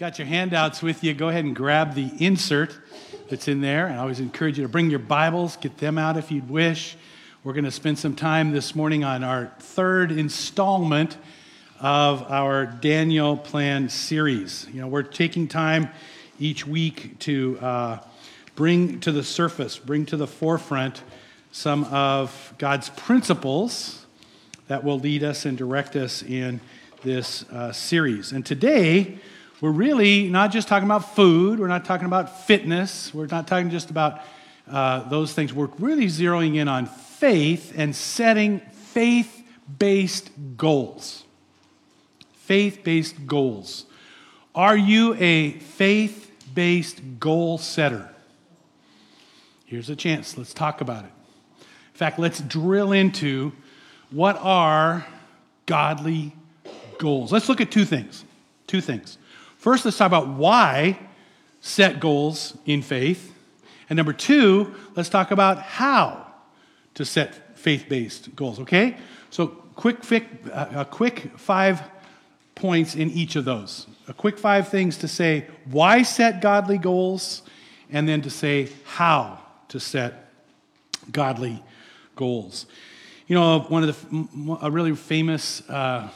Got your handouts with you, go ahead and grab the insert that's in there. And I always encourage you to bring your Bibles, get them out if you'd wish. We're going to spend some time this morning on our third installment of our Daniel Plan series. You know, we're taking time each week to uh, bring to the surface, bring to the forefront some of God's principles that will lead us and direct us in this uh, series. And today, we're really not just talking about food, we're not talking about fitness, we're not talking just about uh, those things. We're really zeroing in on faith and setting faith based goals. Faith based goals. Are you a faith based goal setter? Here's a chance. Let's talk about it. In fact, let's drill into what are godly goals. Let's look at two things. Two things. First, let's talk about why set goals in faith. And number two, let's talk about how to set faith based goals, okay? So, quick, uh, a quick five points in each of those. A quick five things to say why set godly goals, and then to say how to set godly goals. You know, one of the, a really famous uh,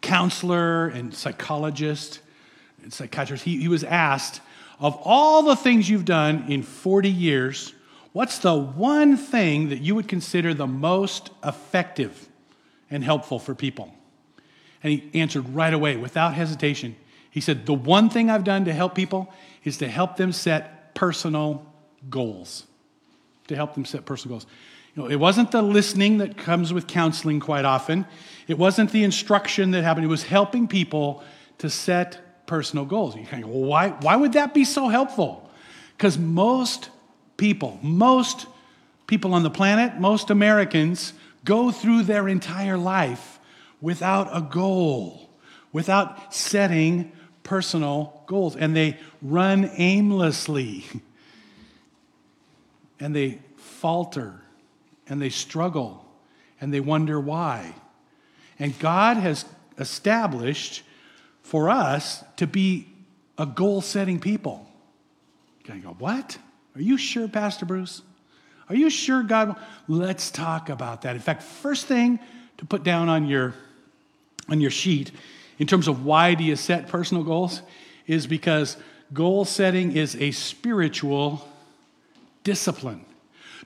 counselor and psychologist and he, he was asked, of all the things you've done in 40 years, what's the one thing that you would consider the most effective and helpful for people? And he answered right away without hesitation. He said, The one thing I've done to help people is to help them set personal goals. To help them set personal goals. You know, it wasn't the listening that comes with counseling quite often, it wasn't the instruction that happened. It was helping people to set personal goals. You kind of go, well, why, why would that be so helpful? Because most people, most people on the planet, most Americans go through their entire life without a goal, without setting personal goals, and they run aimlessly and they falter and they struggle and they wonder why. And God has established for us to be a goal setting people. You go, what? Are you sure, Pastor Bruce? Are you sure God? will? Let's talk about that. In fact, first thing to put down on your on your sheet in terms of why do you set personal goals is because goal setting is a spiritual discipline.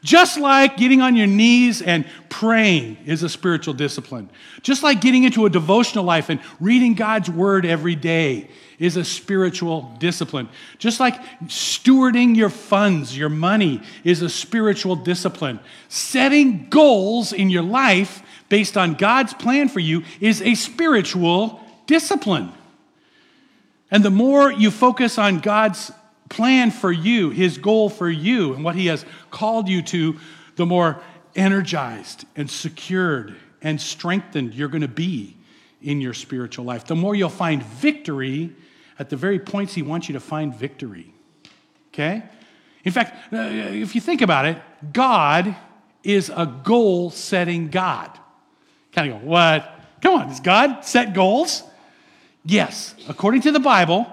Just like getting on your knees and praying is a spiritual discipline. Just like getting into a devotional life and reading God's word every day is a spiritual discipline. Just like stewarding your funds, your money, is a spiritual discipline. Setting goals in your life based on God's plan for you is a spiritual discipline. And the more you focus on God's plan for you, his goal for you, and what he has called you to, the more energized and secured and strengthened you're going to be in your spiritual life. The more you'll find victory at the very points he wants you to find victory. Okay? In fact, uh, if you think about it, God is a goal setting God. Kind of go, what? Come on, does God set goals? Yes. According to the Bible,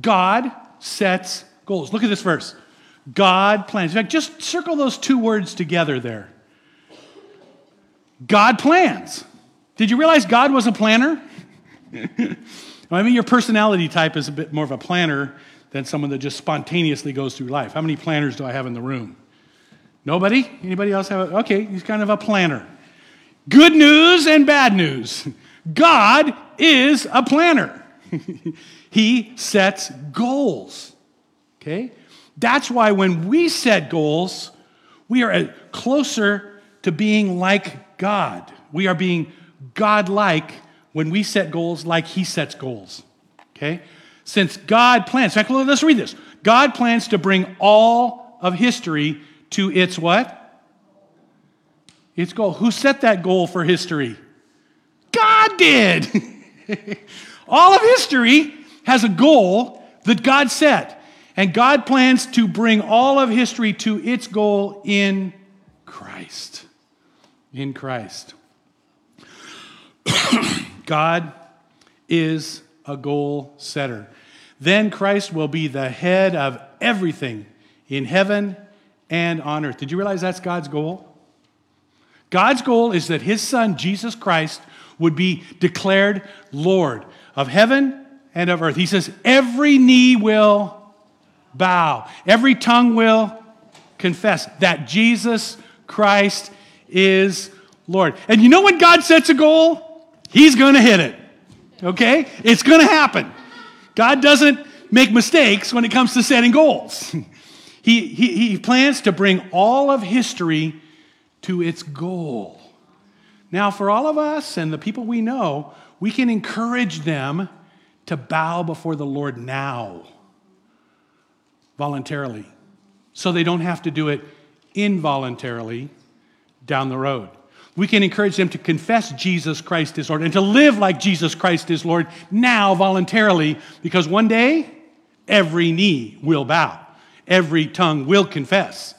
God sets goals. Look at this verse God plans. In fact, just circle those two words together there. God plans. Did you realize God was a planner? I mean, your personality type is a bit more of a planner than someone that just spontaneously goes through life. How many planners do I have in the room? Nobody? Anybody else have a, okay, he's kind of a planner. Good news and bad news. God is a planner. he sets goals. Okay? That's why when we set goals, we are uh, closer to being like God. We are being God like when we set goals like He sets goals. Okay? Since God plans, let's read this. God plans to bring all of history to its what? Its goal. Who set that goal for history? God did. all of history has a goal that God set. And God plans to bring all of history to its goal in Christ. In Christ. God is a goal setter. Then Christ will be the head of everything in heaven and on earth. Did you realize that's God's goal? God's goal is that his son, Jesus Christ, would be declared Lord of heaven and of earth. He says, Every knee will bow, every tongue will confess that Jesus Christ is Lord. And you know when God sets a goal? He's going to hit it. Okay? It's going to happen. God doesn't make mistakes when it comes to setting goals. he, he, he plans to bring all of history to its goal. Now, for all of us and the people we know, we can encourage them to bow before the Lord now, voluntarily, so they don't have to do it involuntarily down the road. We can encourage them to confess Jesus Christ is Lord and to live like Jesus Christ is Lord now voluntarily because one day every knee will bow, every tongue will confess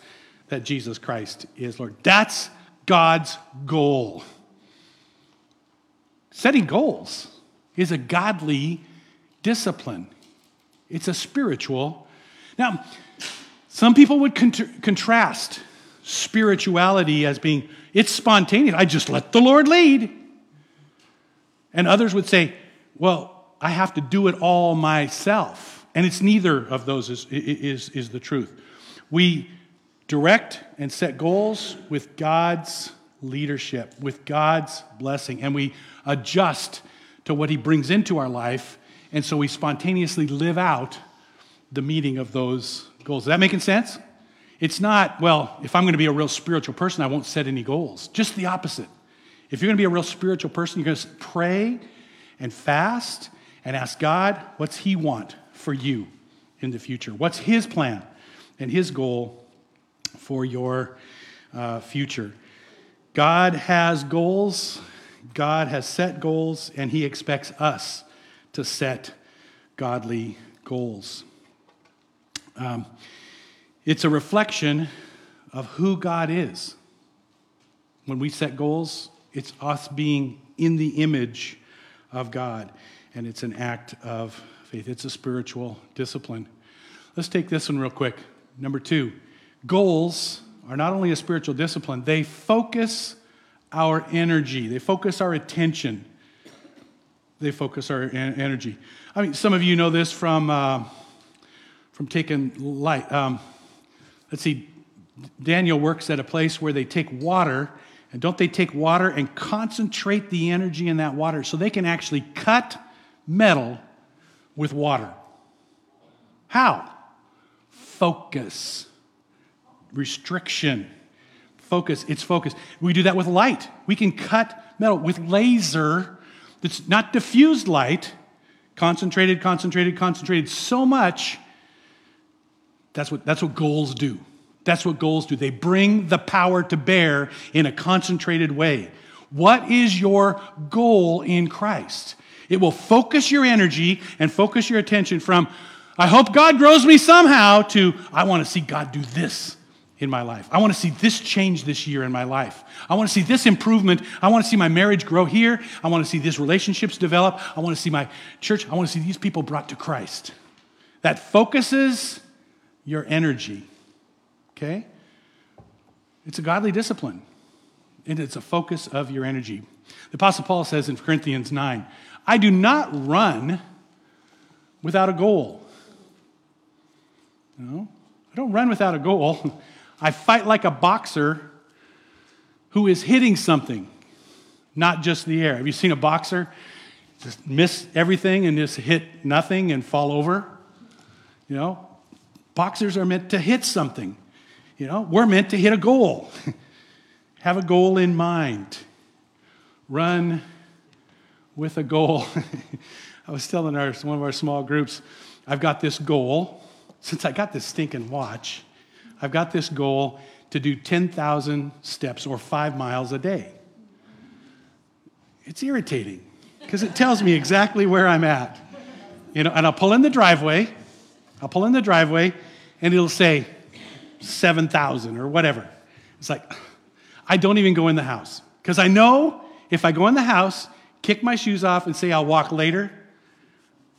that Jesus Christ is Lord. That's God's goal. Setting goals is a godly discipline, it's a spiritual. Now, some people would contrast spirituality as being it's spontaneous. I just let the Lord lead. And others would say, well, I have to do it all myself. And it's neither of those is, is, is the truth. We direct and set goals with God's leadership, with God's blessing, and we adjust to what He brings into our life. And so we spontaneously live out the meeting of those goals. Is that making sense? It's not, well, if I'm going to be a real spiritual person, I won't set any goals. Just the opposite. If you're going to be a real spiritual person, you're going to pray and fast and ask God, what's He want for you in the future? What's His plan and His goal for your uh, future? God has goals, God has set goals, and He expects us to set godly goals. Um, it's a reflection of who God is. When we set goals, it's us being in the image of God, and it's an act of faith. It's a spiritual discipline. Let's take this one real quick. Number two, goals are not only a spiritual discipline, they focus our energy, they focus our attention. They focus our energy. I mean, some of you know this from, uh, from taking light. Um, Let's see, Daniel works at a place where they take water, and don't they take water and concentrate the energy in that water so they can actually cut metal with water? How? Focus, restriction. Focus, it's focus. We do that with light. We can cut metal with laser that's not diffused light, concentrated, concentrated, concentrated so much that's what, that's what goals do. That's what goals do. They bring the power to bear in a concentrated way. What is your goal in Christ? It will focus your energy and focus your attention from, I hope God grows me somehow, to, I want to see God do this in my life. I want to see this change this year in my life. I want to see this improvement. I want to see my marriage grow here. I want to see these relationships develop. I want to see my church. I want to see these people brought to Christ. That focuses your energy. Okay? It's a godly discipline, and it's a focus of your energy. The Apostle Paul says in Corinthians 9, I do not run without a goal. No, I don't run without a goal. I fight like a boxer who is hitting something, not just the air. Have you seen a boxer just miss everything and just hit nothing and fall over? You know, Boxers are meant to hit something. You know, we're meant to hit a goal. Have a goal in mind. Run with a goal. I was telling our, one of our small groups, I've got this goal. Since I got this stinking watch, I've got this goal to do 10,000 steps or five miles a day. It's irritating because it tells me exactly where I'm at. You know, and I'll pull in the driveway I'll pull in the driveway and it'll say 7,000 or whatever. It's like, I don't even go in the house because I know if I go in the house, kick my shoes off, and say I'll walk later,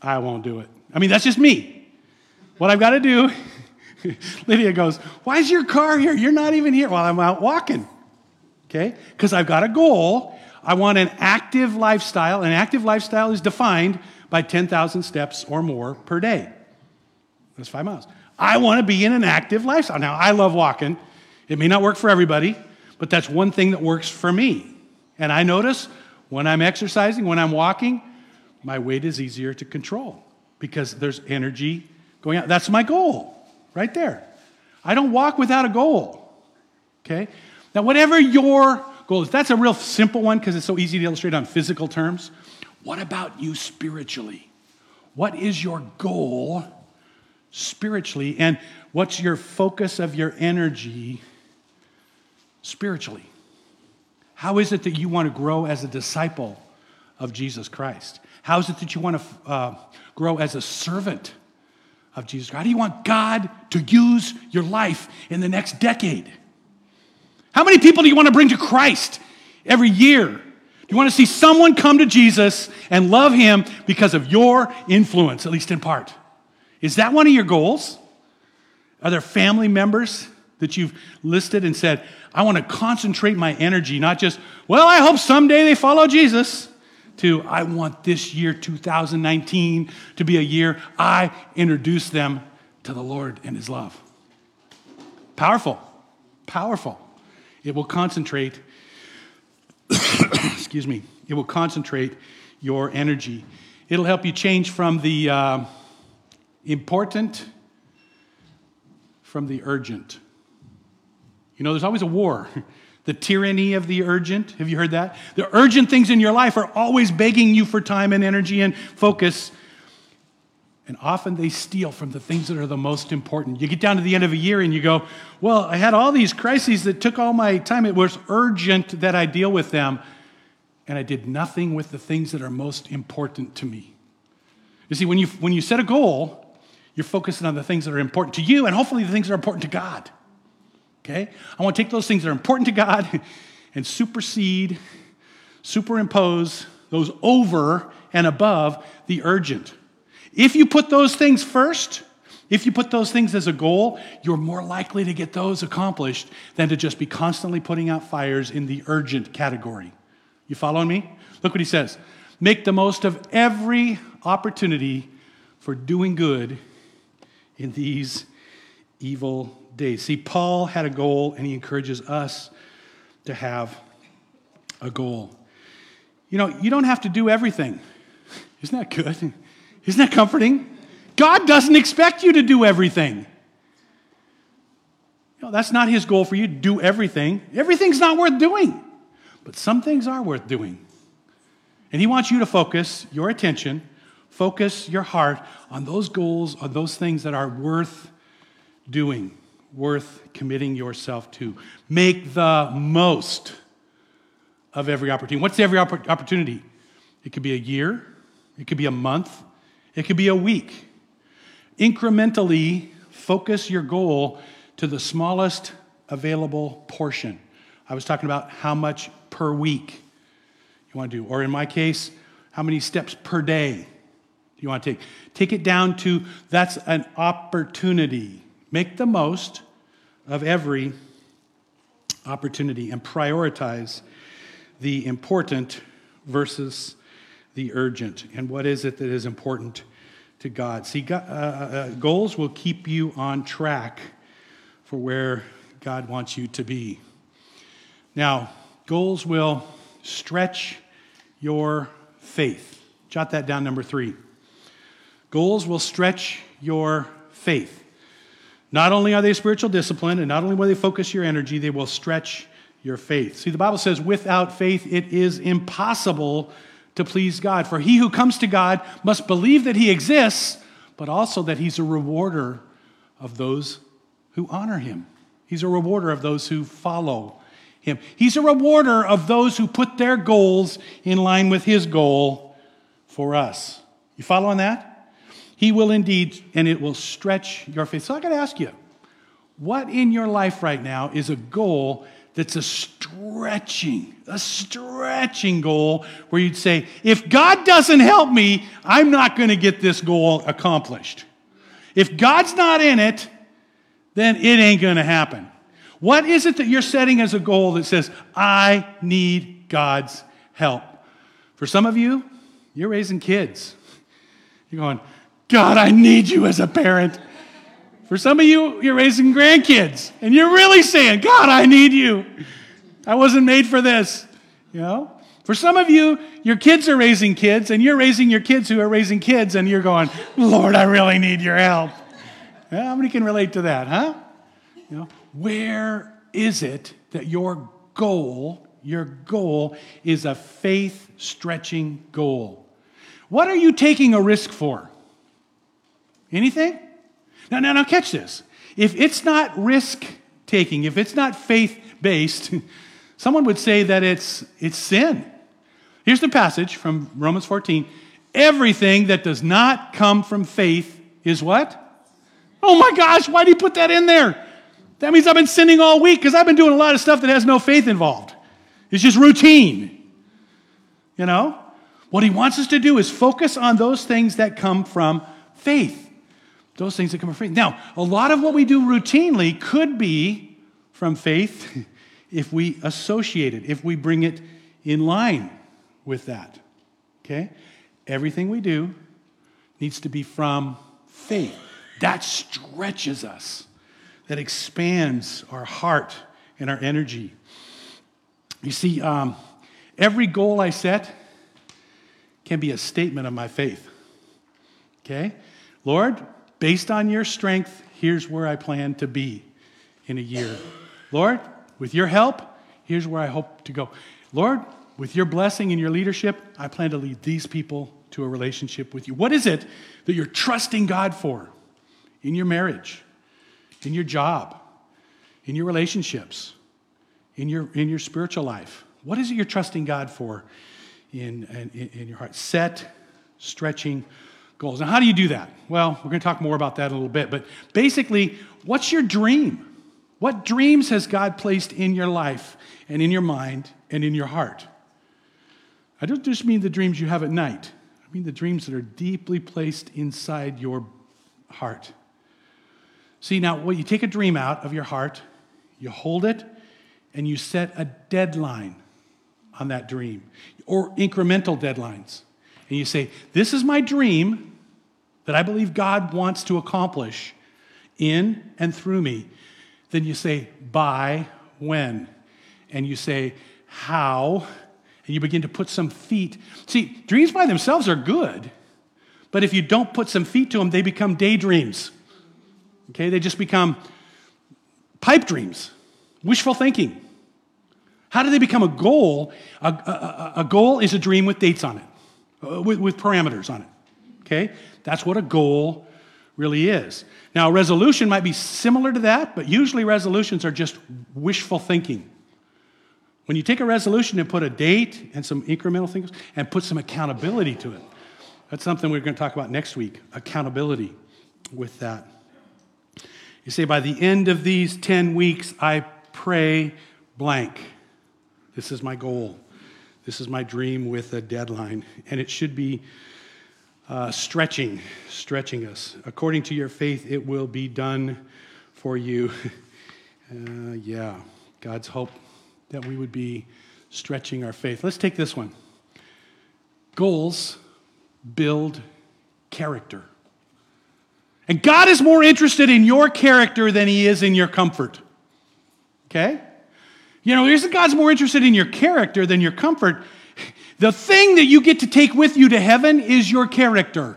I won't do it. I mean, that's just me. What I've got to do, Lydia goes, Why is your car here? You're not even here. Well, I'm out walking. Okay? Because I've got a goal. I want an active lifestyle. An active lifestyle is defined by 10,000 steps or more per day. That's five miles. I want to be in an active lifestyle. Now, I love walking. It may not work for everybody, but that's one thing that works for me. And I notice when I'm exercising, when I'm walking, my weight is easier to control because there's energy going out. That's my goal right there. I don't walk without a goal. Okay? Now, whatever your goal is, that's a real simple one because it's so easy to illustrate on physical terms. What about you spiritually? What is your goal spiritually? And what's your focus of your energy spiritually? How is it that you want to grow as a disciple of Jesus Christ? How is it that you want to uh, grow as a servant of Jesus Christ? How do you want God to use your life in the next decade? How many people do you want to bring to Christ every year? Do you want to see someone come to Jesus and love him because of your influence, at least in part? Is that one of your goals? Are there family members that you've listed and said, I want to concentrate my energy, not just, well, I hope someday they follow Jesus, to I want this year, 2019, to be a year I introduce them to the Lord and His love. Powerful, powerful. It will concentrate, excuse me, it will concentrate your energy. It'll help you change from the uh, important from the urgent. You know, there's always a war. The tyranny of the urgent. Have you heard that? The urgent things in your life are always begging you for time and energy and focus. And often they steal from the things that are the most important. You get down to the end of a year and you go, Well, I had all these crises that took all my time. It was urgent that I deal with them. And I did nothing with the things that are most important to me. You see, when you, when you set a goal, you're focusing on the things that are important to you and hopefully the things that are important to God. Okay? I want to take those things that are important to God and supersede, superimpose those over and above the urgent. If you put those things first, if you put those things as a goal, you're more likely to get those accomplished than to just be constantly putting out fires in the urgent category. You following me? Look what he says. Make the most of every opportunity for doing good in these evil days. See, Paul had a goal, and he encourages us to have a goal. You know, you don't have to do everything. Isn't that good? Isn't that comforting? God doesn't expect you to do everything. Know, that's not his goal for you to do everything. Everything's not worth doing, but some things are worth doing. And he wants you to focus your attention, focus your heart on those goals, on those things that are worth doing worth committing yourself to. Make the most of every opportunity. What's every opportunity? It could be a year, it could be a month, it could be a week. Incrementally focus your goal to the smallest available portion. I was talking about how much per week you want to do, or in my case, how many steps per day you want to take. Take it down to that's an opportunity. Make the most of every opportunity and prioritize the important versus the urgent. And what is it that is important to God? See, God, uh, uh, uh, goals will keep you on track for where God wants you to be. Now, goals will stretch your faith. Jot that down, number three. Goals will stretch your faith. Not only are they spiritual discipline, and not only will they focus your energy, they will stretch your faith. See, the Bible says, without faith, it is impossible to please God. For he who comes to God must believe that he exists, but also that he's a rewarder of those who honor him. He's a rewarder of those who follow him. He's a rewarder of those who put their goals in line with his goal for us. You following that? He will indeed, and it will stretch your faith. So I got to ask you, what in your life right now is a goal that's a stretching, a stretching goal where you'd say, if God doesn't help me, I'm not going to get this goal accomplished. If God's not in it, then it ain't going to happen. What is it that you're setting as a goal that says, I need God's help? For some of you, you're raising kids. You're going, God, I need you as a parent. For some of you, you're raising grandkids, and you're really saying, God, I need you. I wasn't made for this. You know? For some of you, your kids are raising kids, and you're raising your kids who are raising kids, and you're going, Lord, I really need your help. Yeah, how many can relate to that, huh? You know, where is it that your goal, your goal is a faith stretching goal? What are you taking a risk for? Anything? Now, now, now, catch this. If it's not risk taking, if it's not faith based, someone would say that it's, it's sin. Here's the passage from Romans 14 Everything that does not come from faith is what? Oh my gosh, why do you put that in there? That means I've been sinning all week because I've been doing a lot of stuff that has no faith involved. It's just routine. You know? What he wants us to do is focus on those things that come from faith. Those things that come from faith. Now, a lot of what we do routinely could be from faith if we associate it, if we bring it in line with that. Okay? Everything we do needs to be from faith. That stretches us, that expands our heart and our energy. You see, um, every goal I set can be a statement of my faith. Okay? Lord, based on your strength, here's where I plan to be in a year. Lord, with your help, here's where I hope to go. Lord, with your blessing and your leadership, I plan to lead these people to a relationship with you. What is it that you're trusting God for? in your marriage, in your job, in your relationships, in your, in your spiritual life? What is it you're trusting God for in, in, in your heart? Set stretching goals. Now, how do you do that? Well, we're going to talk more about that in a little bit, but basically, what's your dream? What dreams has God placed in your life and in your mind and in your heart? I don't just mean the dreams you have at night. I mean the dreams that are deeply placed inside your heart. See, now, well, you take a dream out of your heart, you hold it, and you set a deadline on that dream, or incremental deadlines. And you say, This is my dream that I believe God wants to accomplish in and through me. Then you say, By when? And you say, How? And you begin to put some feet. See, dreams by themselves are good, but if you don't put some feet to them, they become daydreams. Okay, they just become pipe dreams, wishful thinking. How do they become a goal? A, a, a goal is a dream with dates on it, uh, with, with parameters on it. Okay, that's what a goal really is. Now, a resolution might be similar to that, but usually resolutions are just wishful thinking. When you take a resolution and put a date and some incremental things and put some accountability to it, that's something we're going to talk about next week accountability with that. You say, by the end of these 10 weeks, I pray blank. This is my goal. This is my dream with a deadline. And it should be uh, stretching, stretching us. According to your faith, it will be done for you. Uh, yeah, God's hope that we would be stretching our faith. Let's take this one. Goals build character. And God is more interested in your character than he is in your comfort. Okay? You know, God's more interested in your character than your comfort. The thing that you get to take with you to heaven is your character.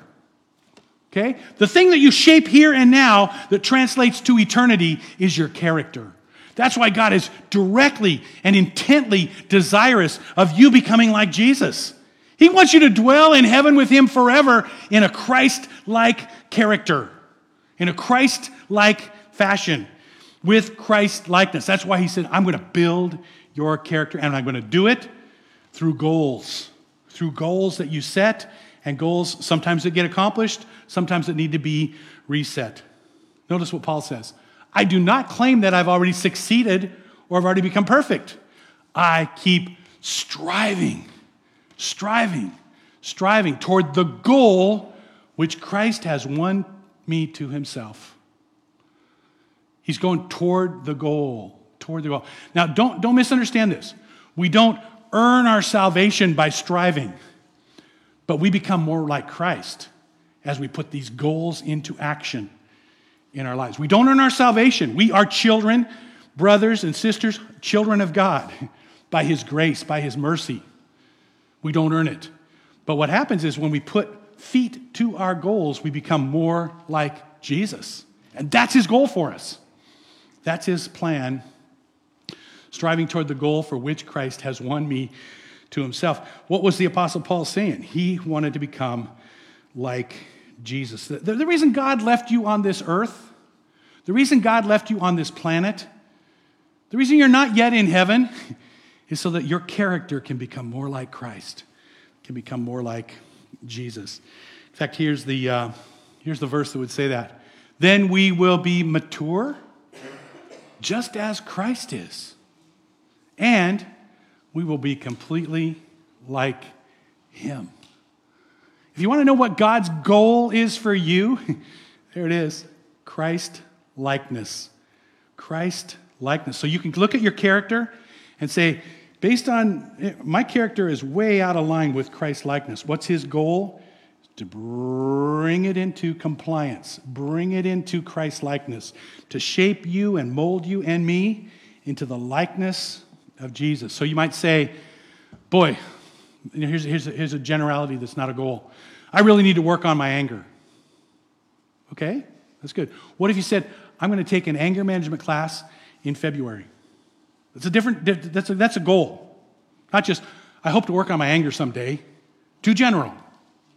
Okay? The thing that you shape here and now that translates to eternity is your character. That's why God is directly and intently desirous of you becoming like Jesus. He wants you to dwell in heaven with Him forever in a Christ like character in a Christ like fashion with Christ likeness. That's why he said, I'm going to build your character and I'm going to do it through goals, through goals that you set and goals sometimes that get accomplished, sometimes that need to be reset. Notice what Paul says I do not claim that I've already succeeded or I've already become perfect. I keep striving, striving, striving toward the goal which Christ has won me to himself. He's going toward the goal, toward the goal. Now, don't, don't misunderstand this. We don't earn our salvation by striving, but we become more like Christ as we put these goals into action in our lives. We don't earn our salvation. We are children, brothers and sisters, children of God by His grace, by His mercy. We don't earn it. But what happens is when we put feet to our goals, we become more like Jesus. And that's His goal for us. That's His plan, striving toward the goal for which Christ has won me to Himself. What was the Apostle Paul saying? He wanted to become like Jesus. The, the, reason God left you on this earth, the reason God left you on this planet, the reason you're not yet in heaven is so that your character can become more like Christ, can become more like Jesus. In fact, here's the, uh, here's the verse that would say that. Then we will be mature, just as Christ is. And we will be completely like him. If you want to know what God's goal is for you, there it is Christ likeness. Christ likeness. So you can look at your character and say, based on my character is way out of line with Christ likeness. What's his goal? To bring it into compliance, bring it into Christ likeness, to shape you and mold you and me into the likeness of Jesus. So you might say, boy, here's, here's, here's a generality that's not a goal. I really need to work on my anger. Okay, that's good. What if you said, I'm going to take an anger management class in February? That's a different, that's a, that's a goal. Not just, I hope to work on my anger someday. Too general.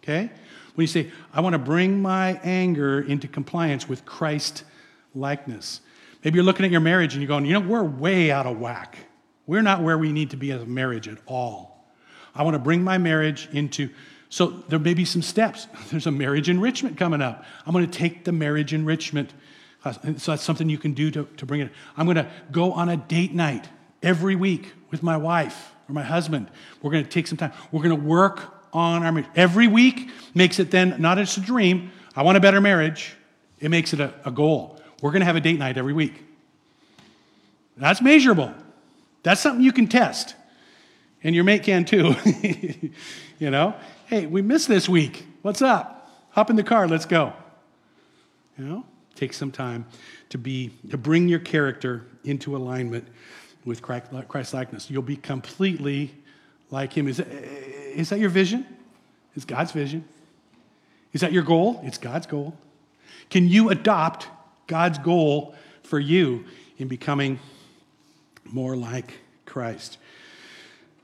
Okay? When you say, I want to bring my anger into compliance with Christ likeness. Maybe you're looking at your marriage and you're going, you know, we're way out of whack. We're not where we need to be as a marriage at all. I want to bring my marriage into so there may be some steps. There's a marriage enrichment coming up. I'm going to take the marriage enrichment. So that's something you can do to, to bring it. I'm going to go on a date night every week with my wife or my husband. We're going to take some time. We're going to work on our marriage. Every week makes it then not just a dream. I want a better marriage. It makes it a, a goal. We're going to have a date night every week. That's measurable. That's something you can test. And your mate can too. you know? Hey, we missed this week. What's up? Hop in the car, let's go. You know? Take some time to be to bring your character into alignment with Christ likeness. You'll be completely like him. Is, is that your vision? It's God's vision. Is that your goal? It's God's goal. Can you adopt God's goal for you in becoming more like Christ?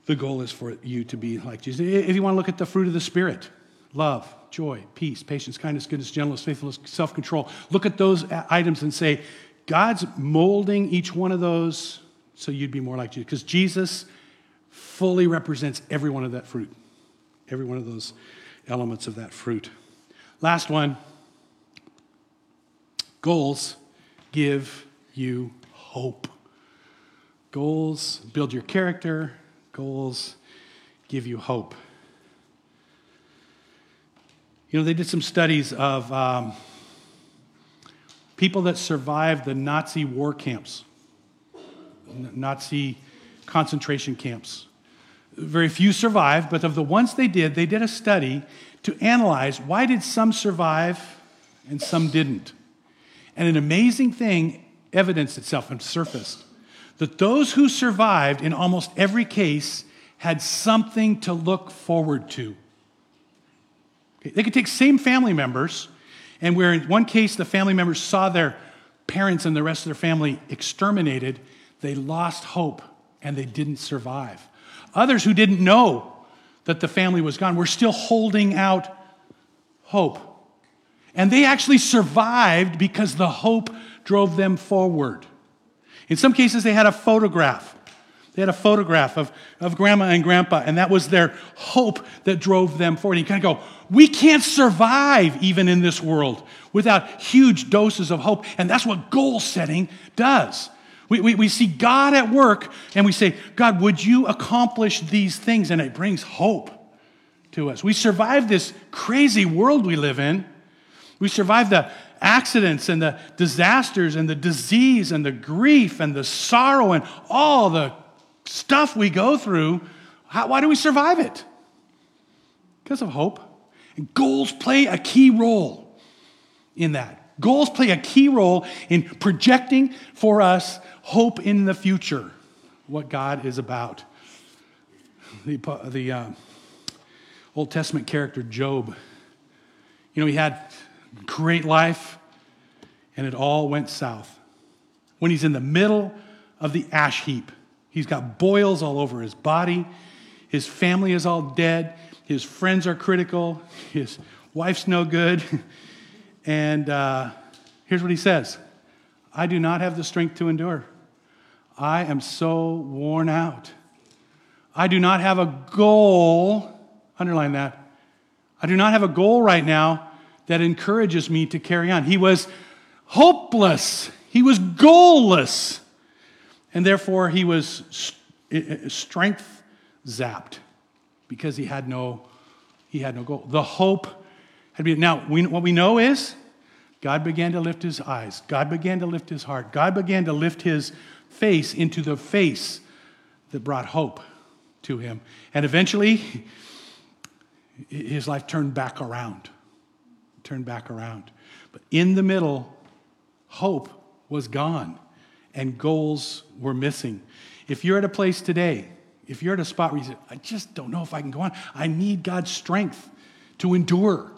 The goal is for you to be like Jesus. If you want to look at the fruit of the Spirit, love, joy, peace, patience, kindness, goodness, gentleness, faithfulness, self control, look at those uh, items and say, God's molding each one of those so you'd be more like Jesus. Because Jesus fully represents every one of that fruit, every one of those elements of that fruit. Last one goals give you hope. Goals build your character, goals give you hope. You know, they did some studies of um, people that survived the Nazi war camps, Nazi concentration camps. Very few survived, but of the ones they did, they did a study to analyze why did some survive and some didn't. And an amazing thing evidenced itself and surfaced that those who survived in almost every case had something to look forward to. They could take same family members, and where in one case the family members saw their parents and the rest of their family exterminated, they lost hope and they didn't survive. Others who didn't know that the family was gone were still holding out hope. And they actually survived because the hope drove them forward. In some cases, they had a photograph. They had a photograph of, of grandma and grandpa, and that was their hope that drove them forward. And you kind of go, we can't survive even in this world without huge doses of hope. And that's what goal setting does. We, we, we see God at work and we say, God, would you accomplish these things? And it brings hope to us. We survive this crazy world we live in. We survive the accidents and the disasters and the disease and the grief and the sorrow and all the stuff we go through. How, why do we survive it? Because of hope. And goals play a key role in that. Goals play a key role in projecting for us hope in the future, what God is about. The, the uh, Old Testament character Job, you know, he had great life and it all went south. When he's in the middle of the ash heap, he's got boils all over his body, his family is all dead, his friends are critical, his wife's no good. And uh, here's what he says I do not have the strength to endure. I am so worn out. I do not have a goal, underline that. I do not have a goal right now that encourages me to carry on. He was hopeless, he was goalless, and therefore he was strength zapped because he had no he had no goal. The hope had been now, we, what we know is God began to lift his eyes, God began to lift his heart, God began to lift his face into the face that brought hope to him. And eventually, his life turned back around. Turned back around. But in the middle, hope was gone and goals were missing. If you're at a place today, if you're at a spot where you say, I just don't know if I can go on, I need God's strength to endure.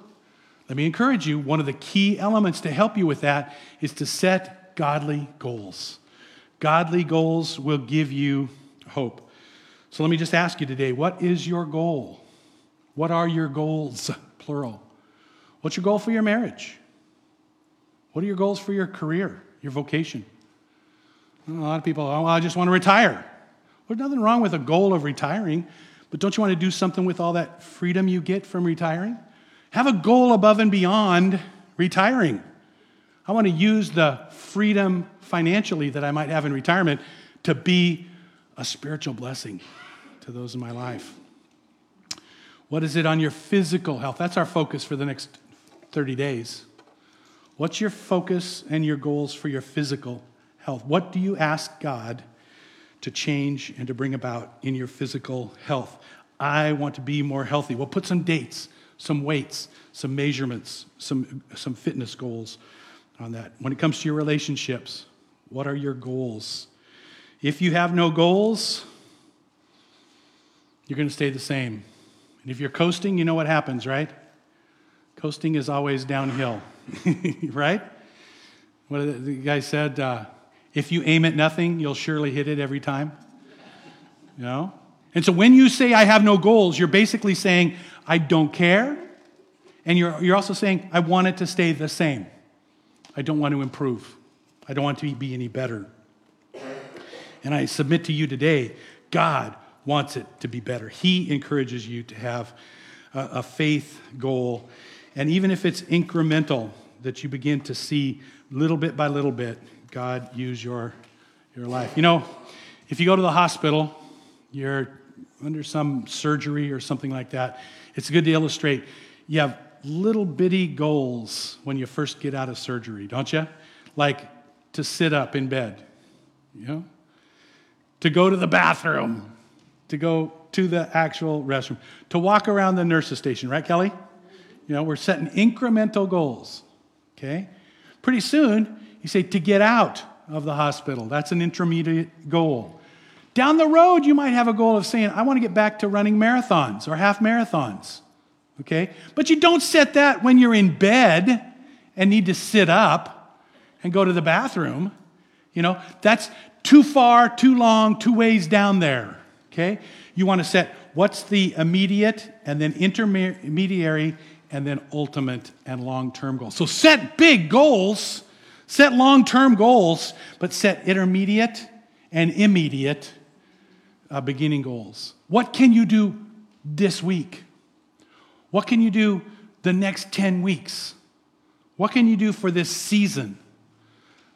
Let me encourage you one of the key elements to help you with that is to set godly goals. Godly goals will give you hope. So let me just ask you today what is your goal? What are your goals? Plural. What's your goal for your marriage? What are your goals for your career, your vocation? A lot of people, oh, I just want to retire. There's nothing wrong with a goal of retiring, but don't you want to do something with all that freedom you get from retiring? Have a goal above and beyond retiring. I want to use the freedom financially that I might have in retirement to be a spiritual blessing to those in my life. What is it on your physical health? That's our focus for the next 30 days. What's your focus and your goals for your physical health? What do you ask God to change and to bring about in your physical health? I want to be more healthy. We'll put some dates some weights, some measurements, some, some fitness goals on that. When it comes to your relationships, what are your goals? If you have no goals, you're going to stay the same. And if you're coasting, you know what happens, right? Coasting is always downhill, right? What the guy said, uh, if you aim at nothing, you'll surely hit it every time. You know? And so when you say, I have no goals, you're basically saying, I don't care. And you're, you're also saying, I want it to stay the same. I don't want to improve. I don't want to be any better. And I submit to you today, God wants it to be better. He encourages you to have a, a faith goal. And even if it's incremental, that you begin to see little bit by little bit, God use your, your life. You know, if you go to the hospital, you're under some surgery or something like that, it's good to illustrate. You have little bitty goals when you first get out of surgery, don't you? Like to sit up in bed, you know? To go to the bathroom, to go to the actual restroom, to walk around the nurse's station, right, Kelly? You know, we're setting incremental goals, okay? Pretty soon, you say to get out of the hospital. That's an intermediate goal. Down the road, you might have a goal of saying, I want to get back to running marathons or half marathons. Okay? But you don't set that when you're in bed and need to sit up and go to the bathroom. You know, that's too far, too long, two ways down there. Okay? You want to set what's the immediate and then intermediary and then ultimate and long term goals. So set big goals, set long term goals, but set intermediate and immediate uh, beginning goals. What can you do this week? What can you do the next 10 weeks? What can you do for this season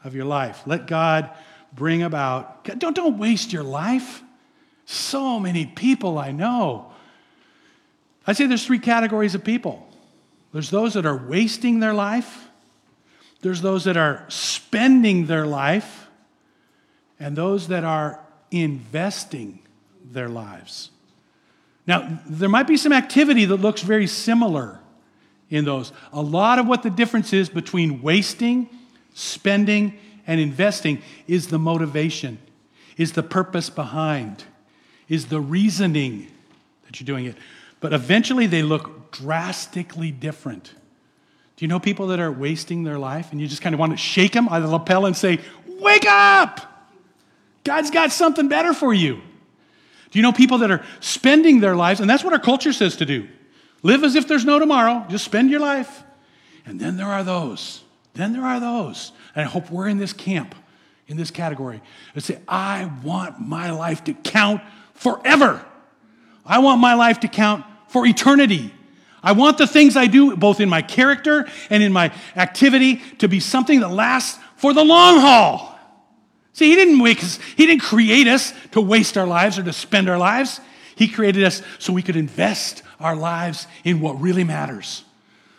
of your life? Let God bring about. Don't, don't waste your life. So many people I know. I'd say there's three categories of people there's those that are wasting their life, there's those that are spending their life, and those that are investing their lives. Now, there might be some activity that looks very similar in those. A lot of what the difference is between wasting, spending, and investing is the motivation, is the purpose behind, is the reasoning that you're doing it. But eventually they look drastically different. Do you know people that are wasting their life and you just kind of want to shake them on the lapel and say, Wake up! God's got something better for you. Do you know people that are spending their lives, and that's what our culture says to do live as if there's no tomorrow, just spend your life. And then there are those, then there are those, and I hope we're in this camp, in this category, that say, I want my life to count forever. I want my life to count for eternity. I want the things I do, both in my character and in my activity, to be something that lasts for the long haul. See, he didn't make us, he didn't create us to waste our lives or to spend our lives. He created us so we could invest our lives in what really matters.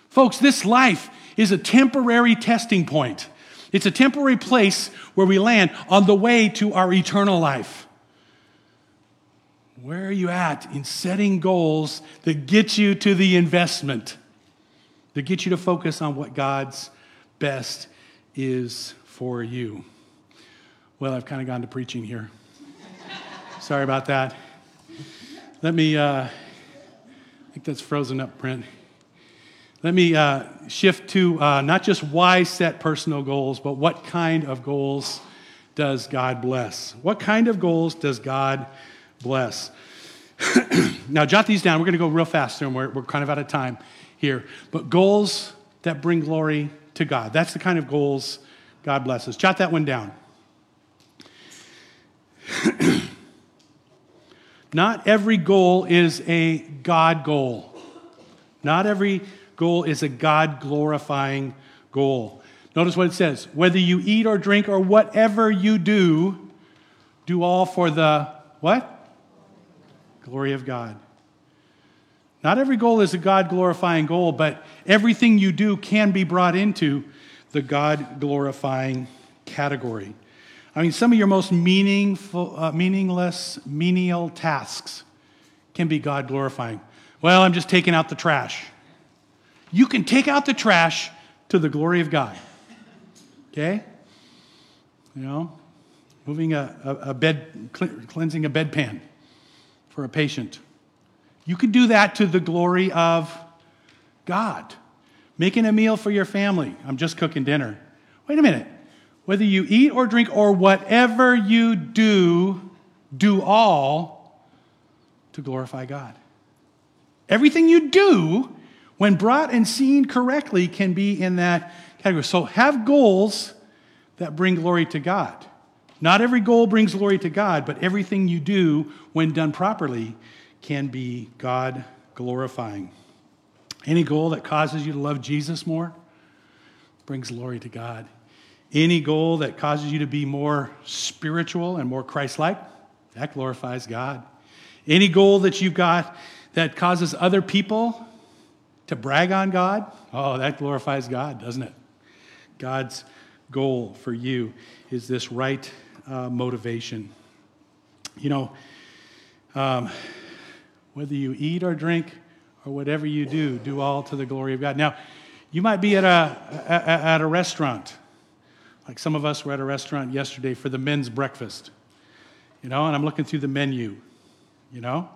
Folks, this life is a temporary testing point. It's a temporary place where we land on the way to our eternal life. Where are you at in setting goals that get you to the investment, that get you to focus on what God's best is for you? Well, I've kind of gone to preaching here. Sorry about that. Let me, uh, I think that's frozen up, Brent. Let me uh, shift to uh, not just why set personal goals, but what kind of goals does God bless? What kind of goals does God bless? now, jot these down. We're going to go real fast, and we're, we're kind of out of time here. But goals that bring glory to God. That's the kind of goals God blesses. Jot that one down. Not every goal is a God goal. Not every goal is a God glorifying goal. Notice what it says whether you eat or drink or whatever you do, do all for the what? Glory of God. Not every goal is a God glorifying goal, but everything you do can be brought into the God glorifying category. I mean, some of your most meaningful, uh, meaningless, menial tasks can be God glorifying. Well, I'm just taking out the trash. You can take out the trash to the glory of God. Okay? You know, moving a, a, a bed, cleansing a bedpan for a patient. You can do that to the glory of God. Making a meal for your family. I'm just cooking dinner. Wait a minute. Whether you eat or drink or whatever you do, do all to glorify God. Everything you do, when brought and seen correctly, can be in that category. So have goals that bring glory to God. Not every goal brings glory to God, but everything you do, when done properly, can be God glorifying. Any goal that causes you to love Jesus more brings glory to God. Any goal that causes you to be more spiritual and more Christ like, that glorifies God. Any goal that you've got that causes other people to brag on God, oh, that glorifies God, doesn't it? God's goal for you is this right uh, motivation. You know, um, whether you eat or drink or whatever you do, do all to the glory of God. Now, you might be at a, at a restaurant like some of us were at a restaurant yesterday for the men's breakfast, you know, and I'm looking through the menu, you know.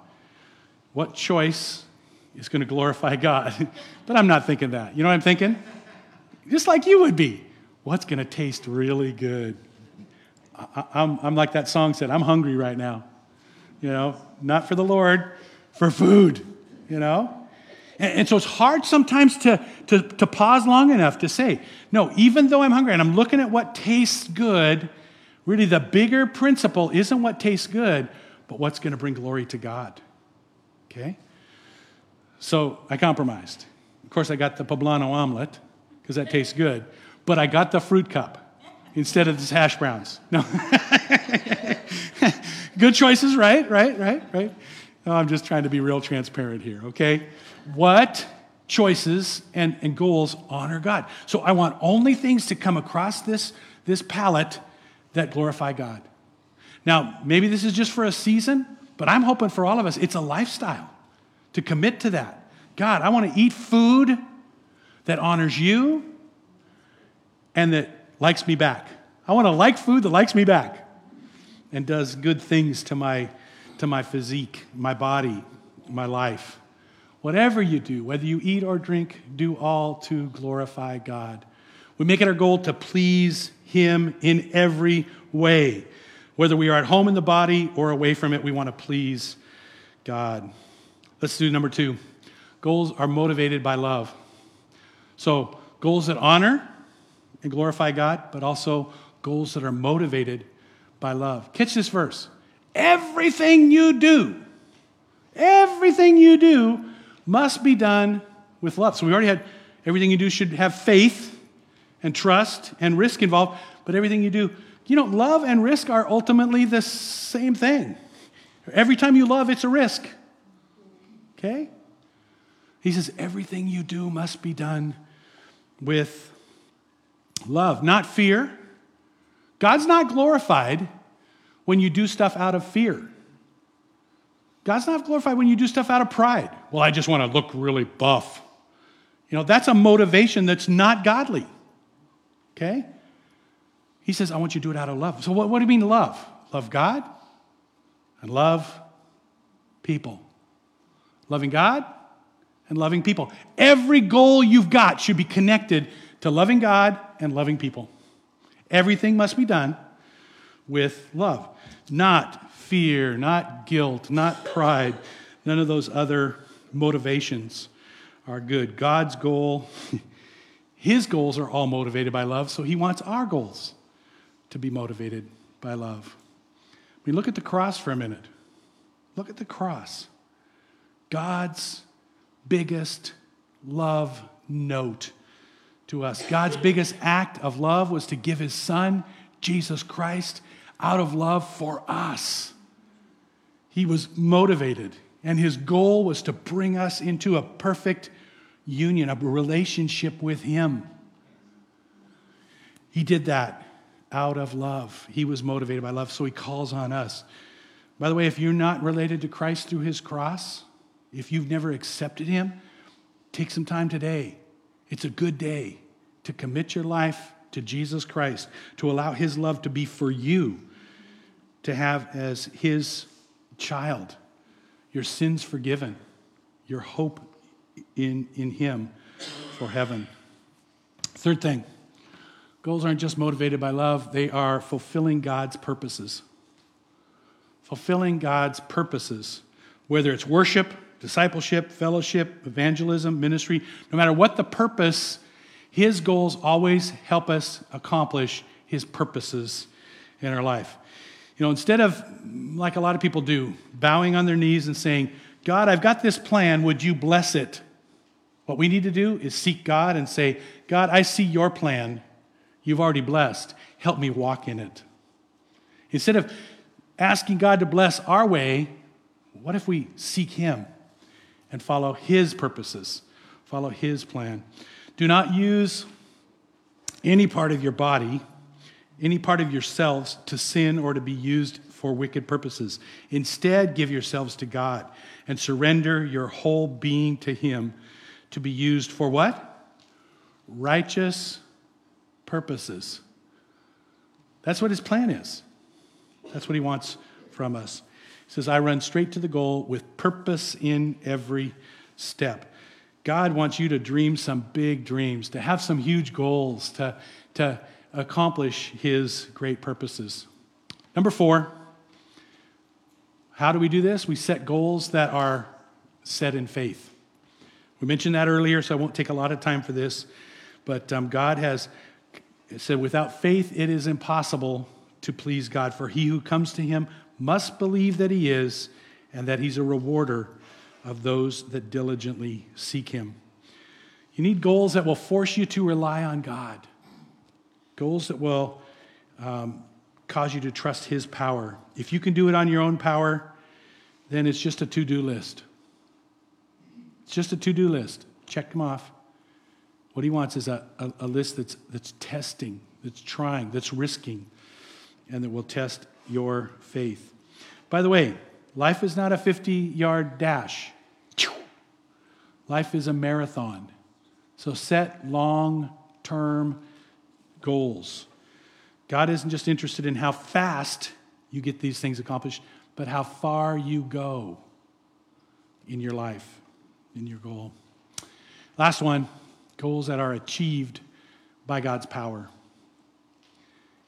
What choice is going to glorify God? but I'm not thinking that. You know what I'm thinking? Just like you would be. What's going to taste really good? I, I'm, I'm like that song said, I'm hungry right now. You know, not for the Lord, for food, you know? And, and so it's hard sometimes to, to, to pause long enough to say, no, even though I'm hungry and I'm looking at what tastes good, really the bigger principle isn't what tastes good, but what's going to bring glory to God. Okay? So I compromised. Of course, I got the poblano omelet because that tastes good, but I got the fruit cup. Instead of just hash browns. No. Good choices, right? Right, right, right. Oh, I'm just trying to be real transparent here, okay? What choices and, and goals honor God? So I want only things to come across this, this palate that glorify God. Now, maybe this is just for a season, but I'm hoping for all of us, it's a lifestyle to commit to that. God, I want to eat food that honors you and that likes me back. I want to like food that likes me back and does good things to my, to my physique, my body, my life. Whatever you do, whether you eat or drink, do all to glorify God. We make it our goal to please Him in every way. Whether we are at home in the body or away from it, we want to please God. Let's do number two. Goals are motivated by love. So, goals that honor and glorify God, but also goals that are motivated by love. Catch this verse. Everything you do, everything you do must be done with love. So we already had everything you do should have faith and trust and risk involved, but everything you do, you know, love and risk are ultimately the same thing. Every time you love, it's a risk. Okay? He says, everything you do must be done with love, not fear. God's not glorified when you do stuff out of fear. God's not glorified when you do stuff out of pride. Well, I just want to look really buff. You know, that's a motivation that's not godly. Okay? He says, I want you to do it out of love. So, what, what do you mean love? Love God and love people. Loving God and loving people. Every goal you've got should be connected to loving God and loving people. Everything must be done with love, not fear, not guilt, not pride. None of those other motivations are good. God's goal, His goals are all motivated by love, so He wants our goals to be motivated by love. I mean, look at the cross for a minute. Look at the cross. God's biggest love note to us. God's biggest act of love was to give his son, Jesus Christ, out of love for us. He was motivated, and his goal was to bring us into a perfect union, a relationship with him. He did that out of love. He was motivated by love, so he calls on us. By the way, if you're not related to Christ through his cross, if you've never accepted him, take some time today it's a good day to commit your life to Jesus Christ, to allow His love to be for you, to have as His child, your sins forgiven, your hope in, in Him for heaven. Third thing goals aren't just motivated by love, they are fulfilling God's purposes. Fulfilling God's purposes, whether it's worship, discipleship, fellowship, evangelism, ministry, no matter what the purpose, his goals always help us accomplish his purposes in our life. You know, instead of, like a lot of people do, bowing on their knees and saying, God, I've got this plan, would you bless it? What we need to do is seek God and say, God, I see your plan. You've already blessed. Help me walk in it. Instead of asking God to bless our way, what if we seek Him? And follow His purposes, follow His plan. Do not use any part of your body, any part of yourselves to sin or to be used for wicked purposes. Instead, give yourselves to God and surrender your whole being to Him to be used for what? Righteous purposes. That's what His plan is. That's what He wants from us. Says, I run straight to the goal with purpose in every step. God wants you to dream some big dreams, to have some huge goals, to, to accomplish His great purposes. Number four, how do we do this? We set goals that are set in faith. We mentioned that earlier, so I won't take a lot of time for this. But um, God has said, without faith, it is impossible to please God. For he who comes to him must believe that he is and that he's a rewarder of those that diligently seek him. You need goals that will force you to rely on God, goals that will um, cause you to trust His power. If you can do it on your own power, then it's just a to do list. It's just a to do list. Check them off. What He wants is a, a, a list that's, that's testing, that's trying, that's risking, and that will test your faith. By the way, life is not a 50 yard dash, life is a marathon. So set long term goals. God isn't just interested in how fast you get these things accomplished, but how far you go in your life, in your goal. Last one goals that are achieved by God's power.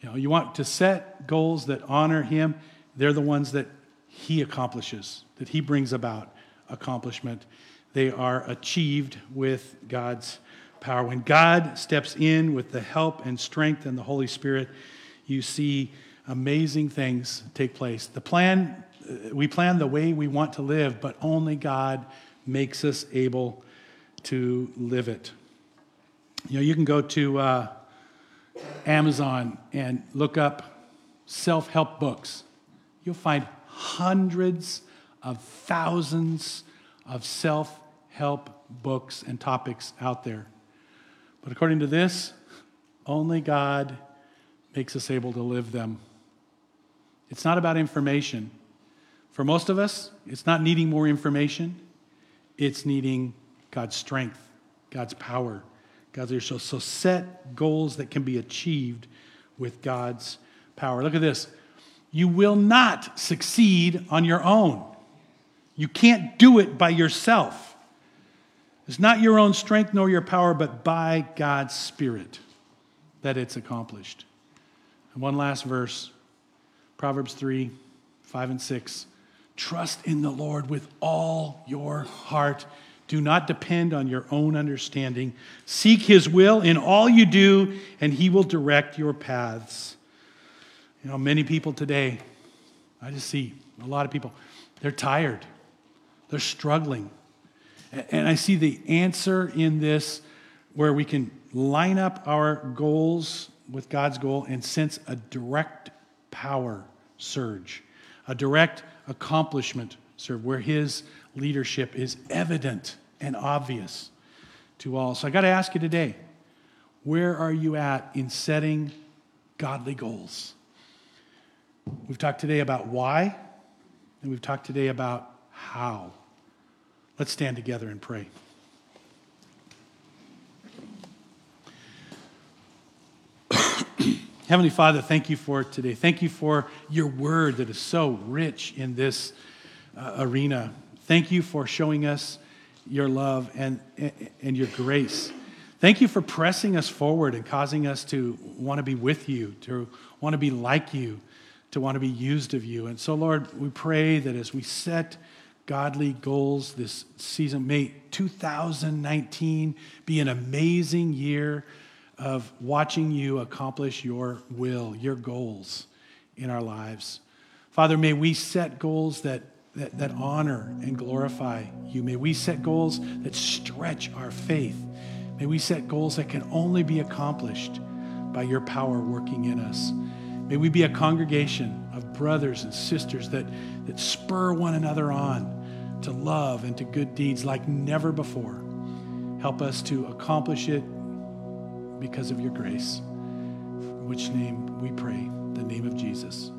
You know, you want to set goals that honor Him, they're the ones that He accomplishes, that He brings about accomplishment. They are achieved with God's power. When God steps in with the help and strength and the Holy Spirit, you see amazing things take place. The plan, we plan the way we want to live, but only God makes us able to live it. You know, you can go to uh, Amazon and look up self help books. You'll find hundreds of thousands of self help books and topics out there. But according to this, only God makes us able to live them. It's not about information. For most of us, it's not needing more information, it's needing God's strength, God's power, God's leadership. So set goals that can be achieved with God's power. Look at this. You will not succeed on your own. You can't do it by yourself. It's not your own strength nor your power, but by God's Spirit that it's accomplished. And one last verse Proverbs 3 5 and 6. Trust in the Lord with all your heart. Do not depend on your own understanding. Seek his will in all you do, and he will direct your paths. You know, many people today, I just see a lot of people, they're tired, they're struggling. And I see the answer in this where we can line up our goals with God's goal and sense a direct power surge, a direct accomplishment surge, where His leadership is evident and obvious to all. So I got to ask you today where are you at in setting godly goals? We've talked today about why, and we've talked today about how. Let's stand together and pray. Heavenly Father, thank you for today. Thank you for your word that is so rich in this uh, arena. Thank you for showing us your love and, and your grace. Thank you for pressing us forward and causing us to want to be with you, to want to be like you, to want to be used of you. And so, Lord, we pray that as we set godly goals this season. May 2019 be an amazing year of watching you accomplish your will, your goals in our lives. Father, may we set goals that, that, that honor and glorify you. May we set goals that stretch our faith. May we set goals that can only be accomplished by your power working in us. May we be a congregation of brothers and sisters that, that spur one another on to love and to good deeds like never before. Help us to accomplish it because of your grace. Which name we pray, the name of Jesus.